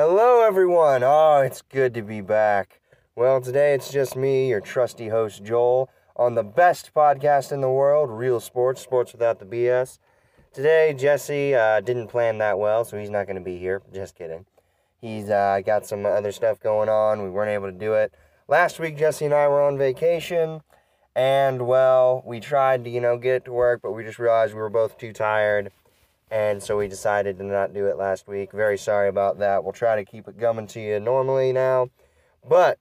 Hello, everyone. Oh, it's good to be back. Well, today it's just me, your trusty host, Joel, on the best podcast in the world, Real Sports, Sports Without the BS. Today, Jesse uh, didn't plan that well, so he's not going to be here. Just kidding. He's uh, got some other stuff going on. We weren't able to do it. Last week, Jesse and I were on vacation, and well, we tried to, you know, get it to work, but we just realized we were both too tired and so we decided to not do it last week. Very sorry about that. We'll try to keep it coming to you normally now, but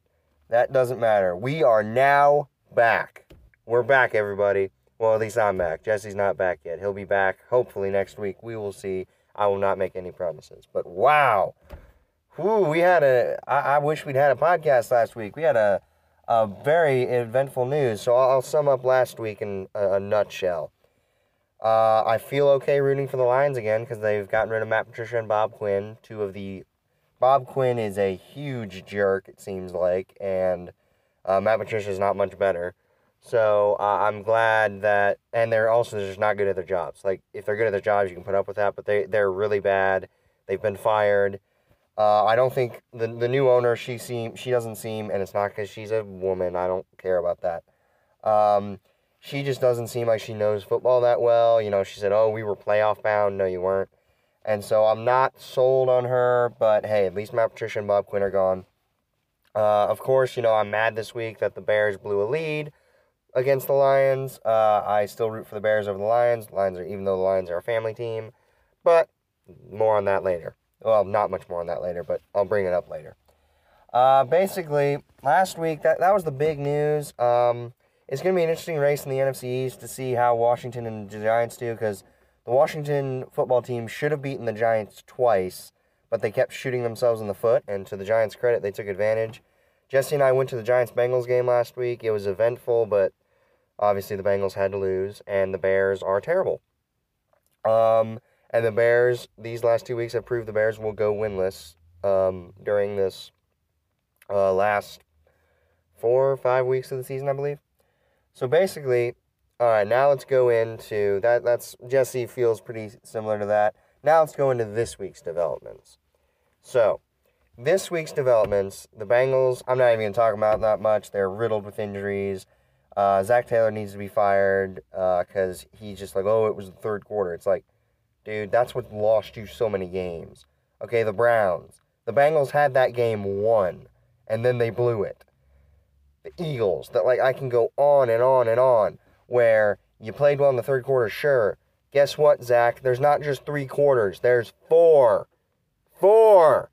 that doesn't matter. We are now back. We're back, everybody. Well, at least I'm back. Jesse's not back yet. He'll be back hopefully next week. We will see. I will not make any promises. But wow, Whew, we had a. I, I wish we'd had a podcast last week. We had a, a very eventful news. So I'll, I'll sum up last week in a, a nutshell. Uh, I feel okay rooting for the Lions again because they've gotten rid of Matt Patricia and Bob Quinn. Two of the. Bob Quinn is a huge jerk, it seems like, and uh, Matt Patricia is not much better. So uh, I'm glad that, and they're also just not good at their jobs. Like if they're good at their jobs, you can put up with that. But they they're really bad. They've been fired. Uh, I don't think the the new owner she seem she doesn't seem, and it's not because she's a woman. I don't care about that. Um, she just doesn't seem like she knows football that well. You know, she said, "Oh, we were playoff bound." No, you weren't. And so I'm not sold on her, but hey, at least Matt Patricia and Bob Quinn are gone. Uh, of course, you know I'm mad this week that the Bears blew a lead against the Lions. Uh, I still root for the Bears over the Lions. Lions are, even though the Lions are a family team, but more on that later. Well, not much more on that later, but I'll bring it up later. Uh, basically, last week that that was the big news. Um, it's going to be an interesting race in the NFC East to see how Washington and the Giants do because the Washington football team should have beaten the Giants twice, but they kept shooting themselves in the foot, and to the Giants' credit, they took advantage. Jesse and I went to the Giants Bengals game last week. It was eventful, but obviously the Bengals had to lose, and the Bears are terrible. Um, and the Bears, these last two weeks have proved the Bears will go winless um, during this uh, last four or five weeks of the season, I believe. So basically, all right, now let's go into that. That's Jesse feels pretty similar to that. Now let's go into this week's developments. So, this week's developments, the Bengals, I'm not even going to talk about that much. They're riddled with injuries. Uh, Zac Taylor needs to be fired because uh, he's just like, oh, it was the third quarter. It's like, dude, that's what lost you so many games. Okay, the Browns. The Bengals had that game won, and then they blew it the Eagles, that like I can go on and on and on where you played well in the third quarter, sure. Guess what, Zac? There's not just three quarters, there's four. Four.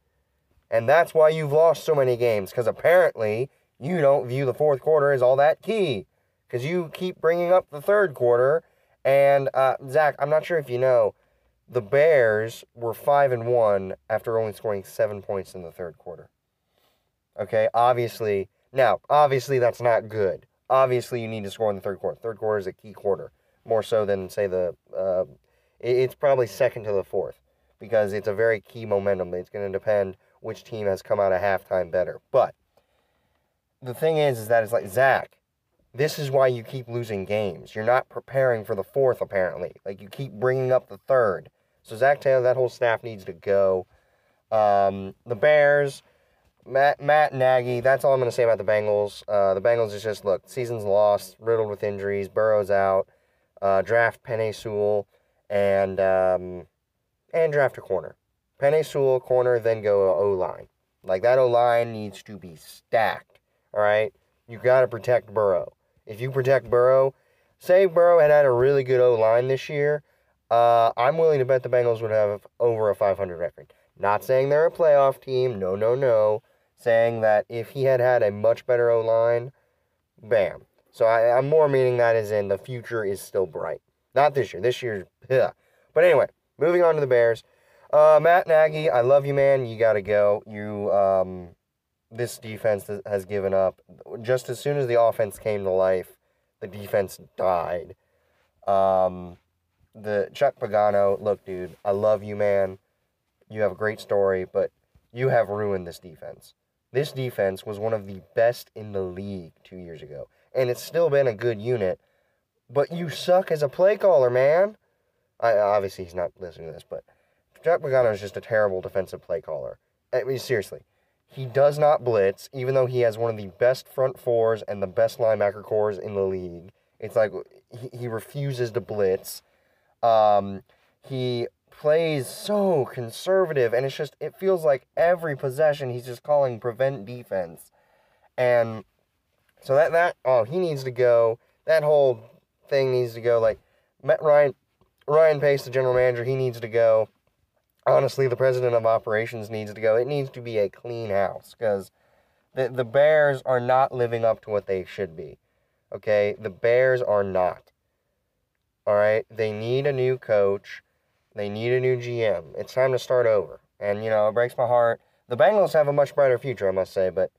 And that's why you've lost so many games, because apparently you don't view the fourth quarter as all that key. Because you keep bringing up the third quarter. And, uh, Zac, I'm not sure if you know, the Bears were 5 and 1 after only scoring seven points in the third quarter. Okay, obviously, now, obviously, that's not good. Obviously, you need to score in the third quarter. Third quarter is a key quarter, more so than, say, the. Uh, it's probably second to the fourth because it's a very key momentum. It's going to depend which team has come out of halftime better. But the thing is, is that it's like, Zac, this is why you keep losing games. You're not preparing for the fourth, apparently. Like, you keep bringing up the third. So, Zac Taylor, that whole staff needs to go. Um, the Bears Matt Matt Nagy. That's all I'm going to say about the Bengals. Uh, the Bengals is just look, season's lost, riddled with injuries. Burrow's out. Uh, draft Penei Sewell and um, and draft a corner. Penei Sewell corner, then go O line. Like that O line needs to be stacked. All right, you got to protect Burrow. If you protect Burrow, say Burrow had had a really good O line this year, uh, I'm willing to bet the Bengals would have over a 500 record. Not saying they're a playoff team. No, no, no saying that if he had had a much better O line, bam. So I, am more meaning that as in the future is still bright. Not this year. This year, yeah. But anyway, moving on to the Bears. Uh, Matt Nagy, I love you, man. You got to go. You, um, this defense has given up. Just as soon as the offense came to life, the defense died. Um, the Chuck Pagano, look, dude, I love you, man. You have a great story, but you have ruined this defense. This defense was one of the best in the league two years ago, and it's still been a good unit. But you suck as a play caller, man. I obviously he's not listening to this, but Chuck Pagano is just a terrible defensive play caller. I mean, seriously, he does not blitz, even though he has one of the best front fours and the best linebacker cores in the league. It's like he, he refuses to blitz. Um, he plays so conservative, and it's just, it feels like every possession he's just calling prevent defense. And so that, that, oh, he needs to go. That whole thing needs to go. Like, met Ryan, Ryan Pace, the general manager, he needs to go honestly, the president of operations needs to go. It needs to be a clean house because the, the Bears are not living up to what they should be. Okay? The Bears are not. All right? They need a new coach. They need a new GM. It's time to start over. And, you know, it breaks my heart. The Bengals have a much brighter future, I must say, but,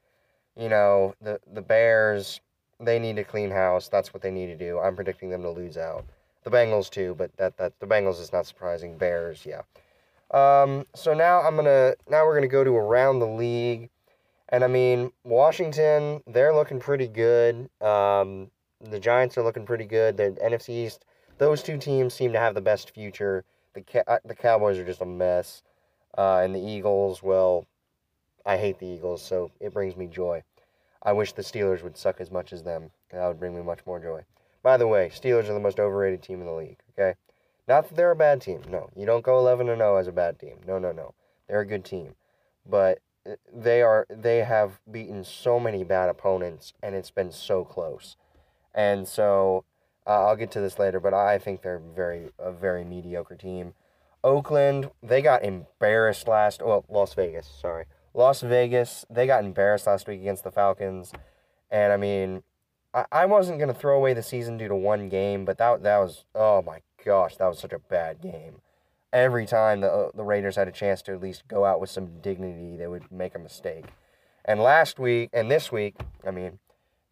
you know, the, the Bears, they need a clean house. That's what they need to do. I'm predicting them to lose out. The Bengals, too, but that, that the Bengals is not surprising. Bears, yeah. Um, so now I'm gonna now we're gonna go to around the league, and I mean Washington, they're looking pretty good. Um, the Giants are looking pretty good. The NFC East, those two teams seem to have the best future. The uh, the Cowboys are just a mess, uh, and the Eagles, well, I hate the Eagles, so it brings me joy. I wish the Steelers would suck as much as them. That would bring me much more joy. By the way, Steelers are the most overrated team in the league. Okay. Not that they're a bad team. No, you don't go 11 and 0 as a bad team. No, no, no. They're a good team. But uh, they are they have beaten so many bad opponents and it's been so close. And so uh, I'll get to this later, but I think they're very a very mediocre team. Oakland, they got embarrassed last well, Las Vegas, sorry. Las Vegas, they got embarrassed last week against the Falcons. And I mean, I, I wasn't gonna throw away the season due to one game, but that that was oh my gosh, that was such a bad game. Every time the uh, the Raiders had a chance to at least go out with some dignity, they would make a mistake. And last week and this week, I mean,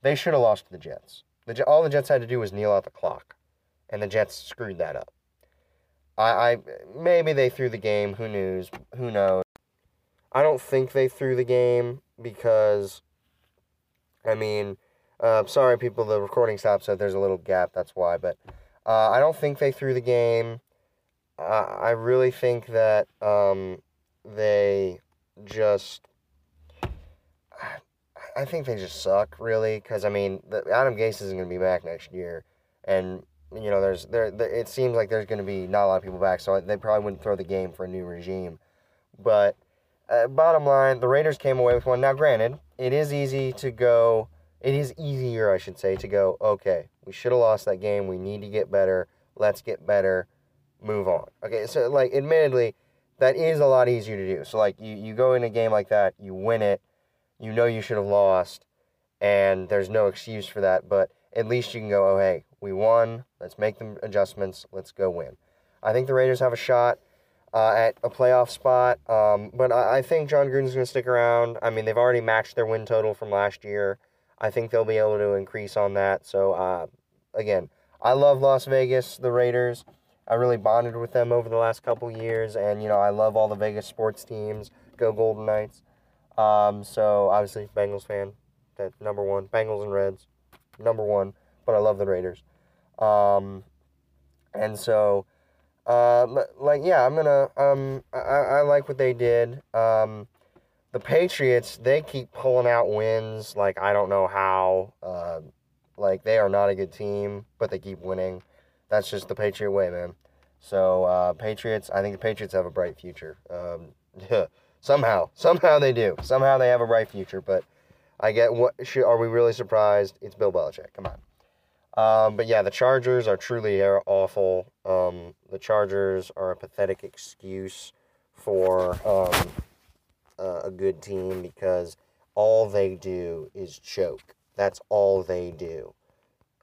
they should have lost to the Jets. The all the Jets had to do was kneel out the clock, and the Jets screwed that up. I, I maybe they threw the game. Who knows? Who knows? I don't think they threw the game because, I mean, uh, sorry people, the recording stopped, so there's a little gap. That's why, but uh, I don't think they threw the game. Uh, I really think that um, they just. I think they just suck, really, because I mean, the, Adam Gase isn't going to be back next year, and you know, there's there. The, it seems like there's going to be not a lot of people back, so they probably wouldn't throw the game for a new regime. But uh, bottom line, the Raiders came away with one. Now, granted, it is easy to go it is easier, I should say, to go, okay, we should have lost that game. We need to get better. Let's get better. Move on. Okay, so, like, admittedly, that is a lot easier to do. So, like, you, you go in a game like that, you win it, you know you should have lost, and there's no excuse for that, but at least you can go, oh, hey, we won. Let's make the adjustments. Let's go win. I think the Raiders have a shot uh, at a playoff spot, um, but I, I think Jon Gruden's going to stick around. I mean, they've already matched their win total from last year. I think they'll be able to increase on that. So, uh, again, I love Las Vegas, the Raiders. I really bonded with them over the last couple years, and you know I love all the Vegas sports teams. Go Golden Knights. Um, so obviously Bengals fan, that number one. Bengals and Reds, number one. But I love the Raiders. Um, and so, uh, like yeah, I'm gonna um, I, I like what they did. Um, the Patriots, they keep pulling out wins. Like, I don't know how. Uh, like, they are not a good team, but they keep winning. That's just the Patriot way, man. So, uh, Patriots, I think the Patriots have a bright future. Um, somehow, somehow they do. Somehow they have a bright future, but I get what. Are we really surprised? It's Bill Belichick. Come on. Um, but yeah, the Chargers are truly awful. Um, the Chargers are a pathetic excuse for um, uh, a good team because all they do is choke. That's all they do.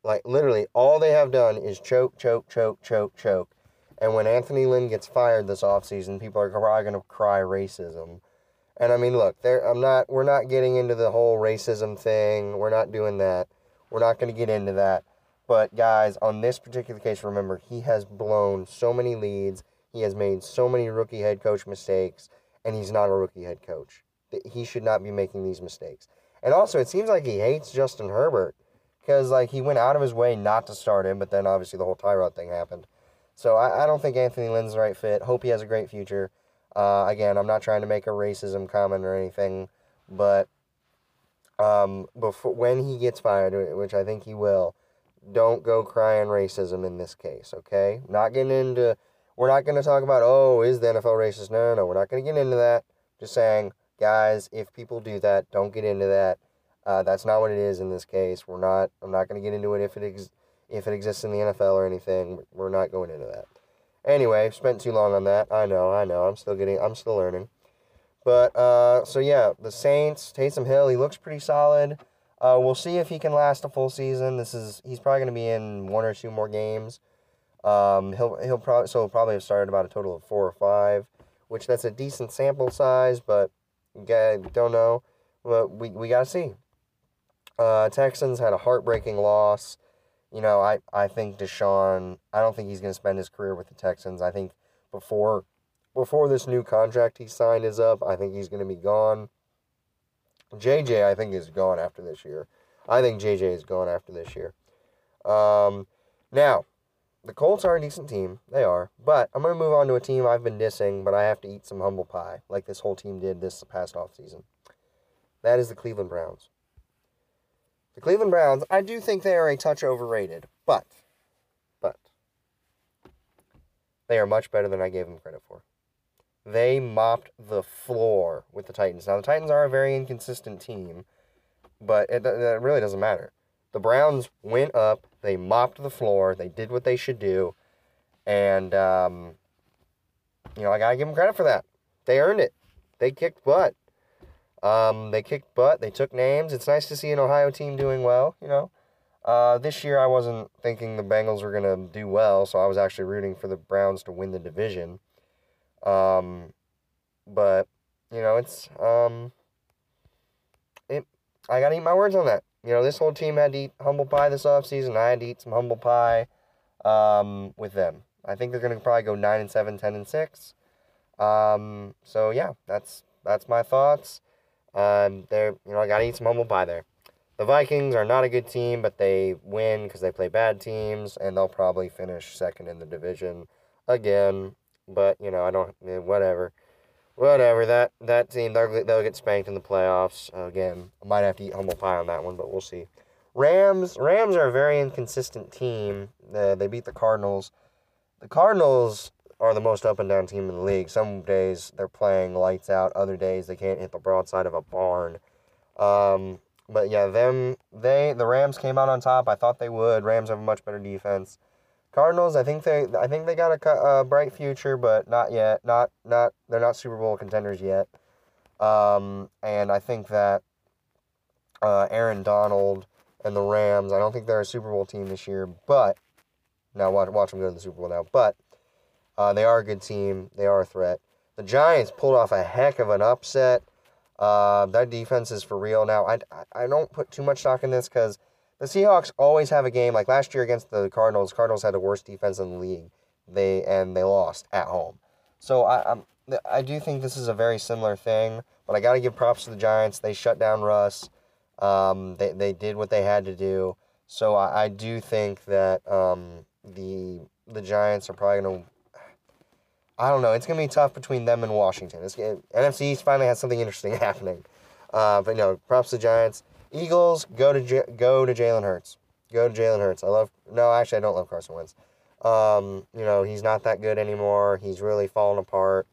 Like, literally, all they have done is choke, choke, choke, choke, choke. And when Anthony Lynn gets fired this offseason, people are probably going to cry racism. And I mean, look, there I'm not we're not getting into the whole racism thing. We're not doing that. We're not going to get into that. But guys, on this particular case, remember, he has blown so many leads. He has made so many rookie head coach mistakes and he's not a rookie head coach. He should not be making these mistakes. And also, it seems like he hates Justin Herbert because like he went out of his way not to start him, but then obviously the whole Tyrod thing happened. So I, I don't think Anthony Lynn's the right fit. Hope he has a great future. Uh, again, I'm not trying to make a racism comment or anything, but um, before when he gets fired, which I think he will, don't go crying racism in this case. Okay, not getting into. We're not going to talk about oh is the NFL racist? No, no, no. We're not going to get into that. Just saying, guys, if people do that, don't get into that. Uh, that's not what it is in this case. We're not. I'm not going to get into it if it ex- if it exists in the NFL or anything. We're not going into that. Anyway, spent too long on that. I know. I know. I'm still getting. I'm still learning. But uh, so yeah, the Saints, Taysom Hill, he looks pretty solid. Uh, we'll see if he can last a full season. This is he's probably going to be in one or two more games. Um, he'll he'll probably so he'll probably have started about a total of four or five, which that's a decent sample size, but yeah, don't know. But we we gotta see. Uh, Texans had a heartbreaking loss. You know, I, I think Deshaun. I don't think he's going to spend his career with the Texans. I think before before this new contract he signed is up, I think he's going to be gone. JJ, I think, is gone after this year. I think JJ is gone after this year. Um, now, the Colts are a decent team. They are. But I'm going to move on to a team I've been dissing, but I have to eat some humble pie, like this whole team did this past offseason. That is the Cleveland Browns. The Cleveland Browns, I do think they are a touch overrated, but, but, they are much better than I gave them credit for. They mopped the floor with the Titans. Now, the Titans are a very inconsistent team, but it, it really doesn't matter. The Browns went up, they mopped the floor, they did what they should do, and, um, you know, I gotta give them credit for that. They earned it. They kicked butt. Um, they kicked butt. They took names. It's nice to see an Ohio team doing well. You know, uh, this year I wasn't thinking the Bengals were gonna do well, so I was actually rooting for the Browns to win the division. Um, but you know, it's um, it. I gotta eat my words on that. You know, this whole team had to eat humble pie this offseason. I had to eat some humble pie um, with them. I think they're gonna probably go nine and seven, 10 and six. Um, so yeah, that's that's my thoughts. Um, they're you know I gotta eat some humble pie there. The Vikings are not a good team, but they win because they play bad teams, and they'll probably finish second in the division again. But you know I don't eh, whatever, whatever. That that team they'll they'll get spanked in the playoffs again. I might have to eat humble pie on that one, but we'll see. Rams Rams are a very inconsistent team. Uh, they beat the Cardinals. The Cardinals are the most up and down team in the league. Some days they're playing lights out. Other days they can't hit the broadside of a barn. Um, but yeah, them they the Rams came out on top. I thought they would. Rams have a much better defense. Cardinals, I think they I think they got a, a bright future, but not yet. Not not they're not Super Bowl contenders yet. Um, and I think that uh, Aaron Donald and the Rams. I don't think they're a Super Bowl team this year, but now watch watch them go to the Super Bowl now. But uh, they are a good team. They are a threat. The Giants pulled off a heck of an upset. Uh, that defense is for real now. I, I don't put too much stock in this because the Seahawks always have a game like last year against the Cardinals. Cardinals had the worst defense in the league. They and they lost at home. So I I'm, I do think this is a very similar thing. But I got to give props to the Giants. They shut down Russ. Um, they they did what they had to do. So I, I do think that um, the the Giants are probably going to I don't know. It's gonna be tough between them and Washington. It's, NFC East finally has something interesting happening. Uh, but know, props to Giants. Eagles go to J- go to Jalen Hurts. Go to Jalen Hurts. I love. No, actually, I don't love Carson Wentz. Um, you know, he's not that good anymore. He's really fallen apart.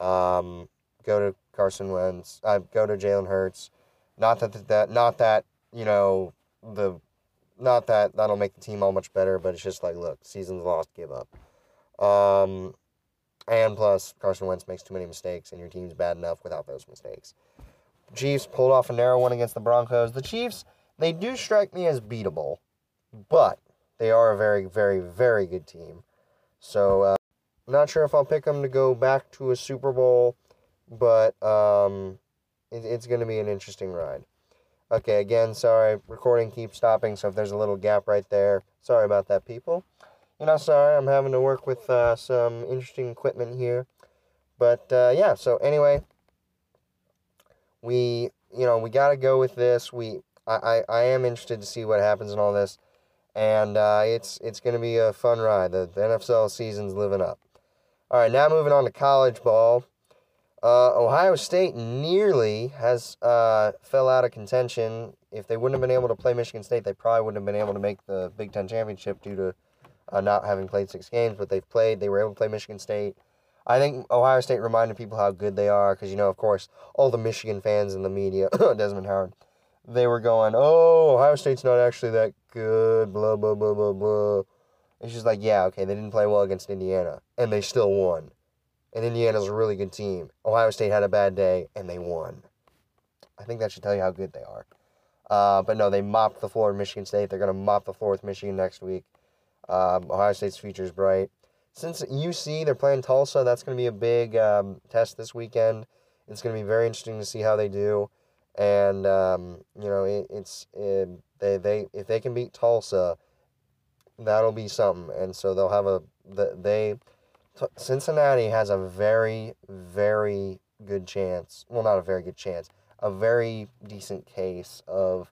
Um, go to Carson Wentz. Uh, go to Jalen Hurts. Not that that not that you know the not that that'll make the team all much better, but it's just like look, season's lost, give up. Um, and plus, Carson Wentz makes too many mistakes, and your team's bad enough without those mistakes. Chiefs pulled off a narrow one against the Broncos. The Chiefs, they do strike me as beatable, but they are a very, very, very good team. So, uh, not sure if I'll pick them to go back to a Super Bowl, but um, it, it's going to be an interesting ride. Okay, again, sorry, recording keeps stopping, so if there's a little gap right there, sorry about that, people. You know, sorry, I'm having to work with uh, some interesting equipment here. But uh, yeah, so anyway, we, you know, we got to go with this. We, I, I, I am interested to see what happens in all this. And uh, it's it's going to be a fun ride. The, the NFL season's living up. All right, now moving on to college ball. Uh, Ohio State nearly has uh, fell out of contention. If they wouldn't have been able to play Michigan State, they probably wouldn't have been able to make the Big Ten championship due to uh, not having played six games. But they've played. They were able to play Michigan State. I think Ohio State reminded people how good they are because you know, of course, all the Michigan fans in the media, Desmond Howard, they were going, "Oh, Ohio State's not actually that good." Blah blah blah blah blah. It's just like, yeah, okay, they didn't play well against Indiana, and they still won and Indiana's a really good team. Ohio State had a bad day, and they won. I think that should tell you how good they are. Uh, but no, they mopped the floor of Michigan State. They're going to mop the floor with Michigan next week. Um, Ohio State's future is bright. Since UC, they're playing Tulsa. That's going to be a big um, test this weekend. It's going to be very interesting to see how they do. And um, you know, it, it's it, they they if they can beat Tulsa, that'll be something. And so they'll have a the, they Cincinnati has a very, very good chance. Well, not a very good chance. A very decent case of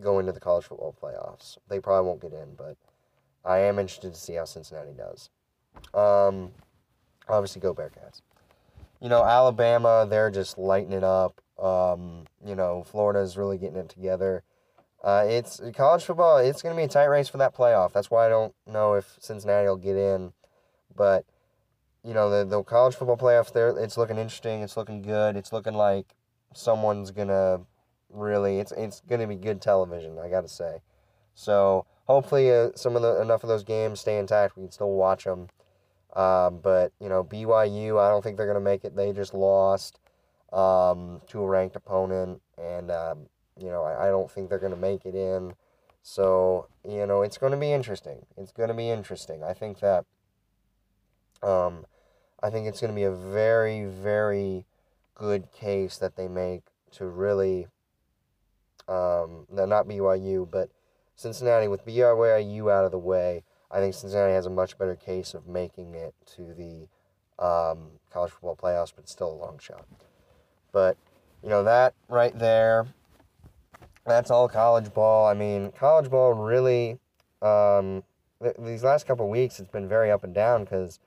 going to the college football playoffs. They probably won't get in, but I am interested to see how Cincinnati does. Um, obviously, go Bearcats. You know, Alabama, they're just lighting it up. Um, you know, Florida's really getting it together. Uh, it's college football. It's going to be a tight race for that playoff. That's why I don't know if Cincinnati will get in, but you know the the college football playoff. there it's looking interesting it's looking good it's looking like someone's gonna really it's it's gonna be good television i gotta say so hopefully uh, some of the enough of those games stay intact we can still watch them um, but you know byu i don't think they're gonna make it. They just lost um, to a ranked opponent and um, you know I, I don't think they're gonna make it in. So you know it's going to be interesting. It's going to be interesting. I think that um, I think it's going to be a very, very good case that they make to really, um, not BYU, but Cincinnati with BYU out of the way. I think Cincinnati has a much better case of making it to the um, college football playoffs, but still a long shot. But you know that right there, that's all college ball. I mean, college ball really. Um, th- these last couple weeks, it's been very up and down because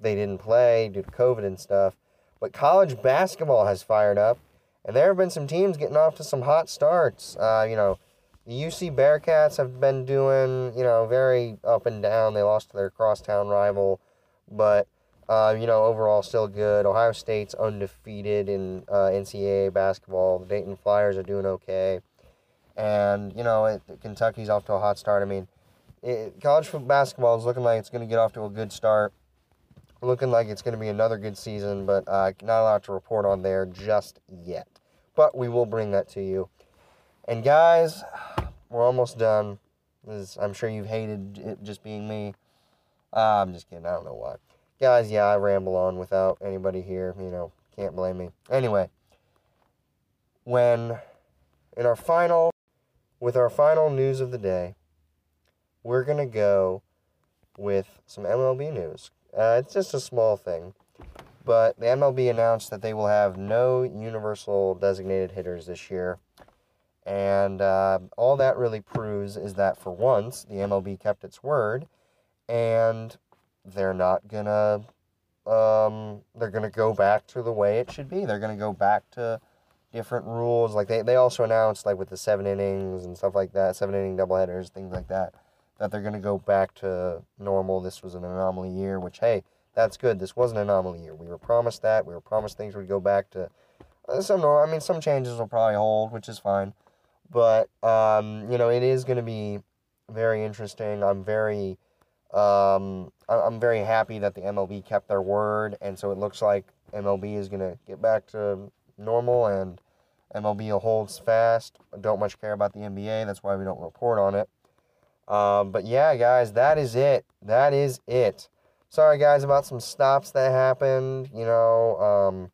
they didn't play due to COVID and stuff. But college basketball has fired up, and there have been some teams getting off to some hot starts. Uh, you know, the UC Bearcats have been doing, you know, very up and down. They lost to their crosstown rival, but, uh, you know, overall still good. Ohio State's undefeated in uh, NCAA basketball. The Dayton Flyers are doing okay. And, you know, it, Kentucky's off to a hot start. I mean, it, college basketball is looking like it's going to get off to a good start looking like it's going to be another good season, but uh, not lot to report on there just yet. But we will bring that to you. And guys, we're almost done. I'm sure you've hated it just being me. Uh, I'm just kidding. I don't know why. Guys, yeah, I ramble on without anybody here. You know, can't blame me. Anyway, when in our final, with our final news of the day, we're going to go with some MLB news. Uh, it's just a small thing. But the MLB announced that they will have no universal designated hitters this year. And uh, all that really proves is that for once, the MLB kept its word and they're not going to. Um, they're going to go back to the way it should be. They're going to go back to different rules. Like they, they also announced, like with the seven innings and stuff like that, seven inning doubleheaders, things like that that they're going to go back to normal. This was an anomaly year, which, hey, that's good. This was an anomaly year. We were promised that. We were promised things would go back to uh, some, I mean, some changes will probably hold, which is fine. But, um, you know, it is going to be very interesting. I'm very, um, I'm very happy that the MLB kept their word. And so it looks like MLB is going to get back to normal and MLB holds fast. I don't much care about the NBA. That's why we don't report on it. Um, but yeah, guys, that is it. That is it. Sorry, guys, about some stops that happened. You know, um,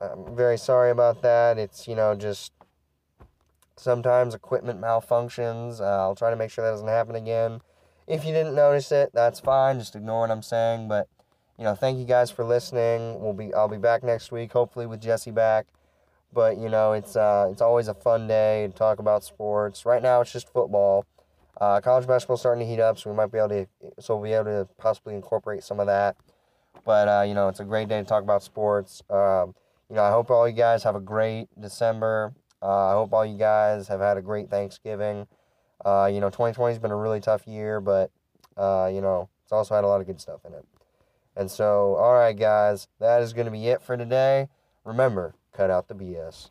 I'm very sorry about that. It's, you know, just sometimes equipment malfunctions. Uh, I'll try to make sure that doesn't happen again. If you didn't notice it, that's fine. Just ignore what I'm saying. But, you know, thank you guys for listening. We'll be I'll be back next week, hopefully with Jesse back. But you know, it's uh, it's always a fun day to talk about sports. Right now, it's just football. Uh, college basketball starting to heat up, so we might be able to, so we'll be able to possibly incorporate some of that. But uh, you know, it's a great day to talk about sports. Um, you know, I hope all you guys have a great December. Uh, I hope all you guys have had a great Thanksgiving. Uh, you know, 2020 has been a really tough year, but, uh, you know, it's also had a lot of good stuff in it. And so, all right, guys, that is going to be it for today. Remember, cut out the BS.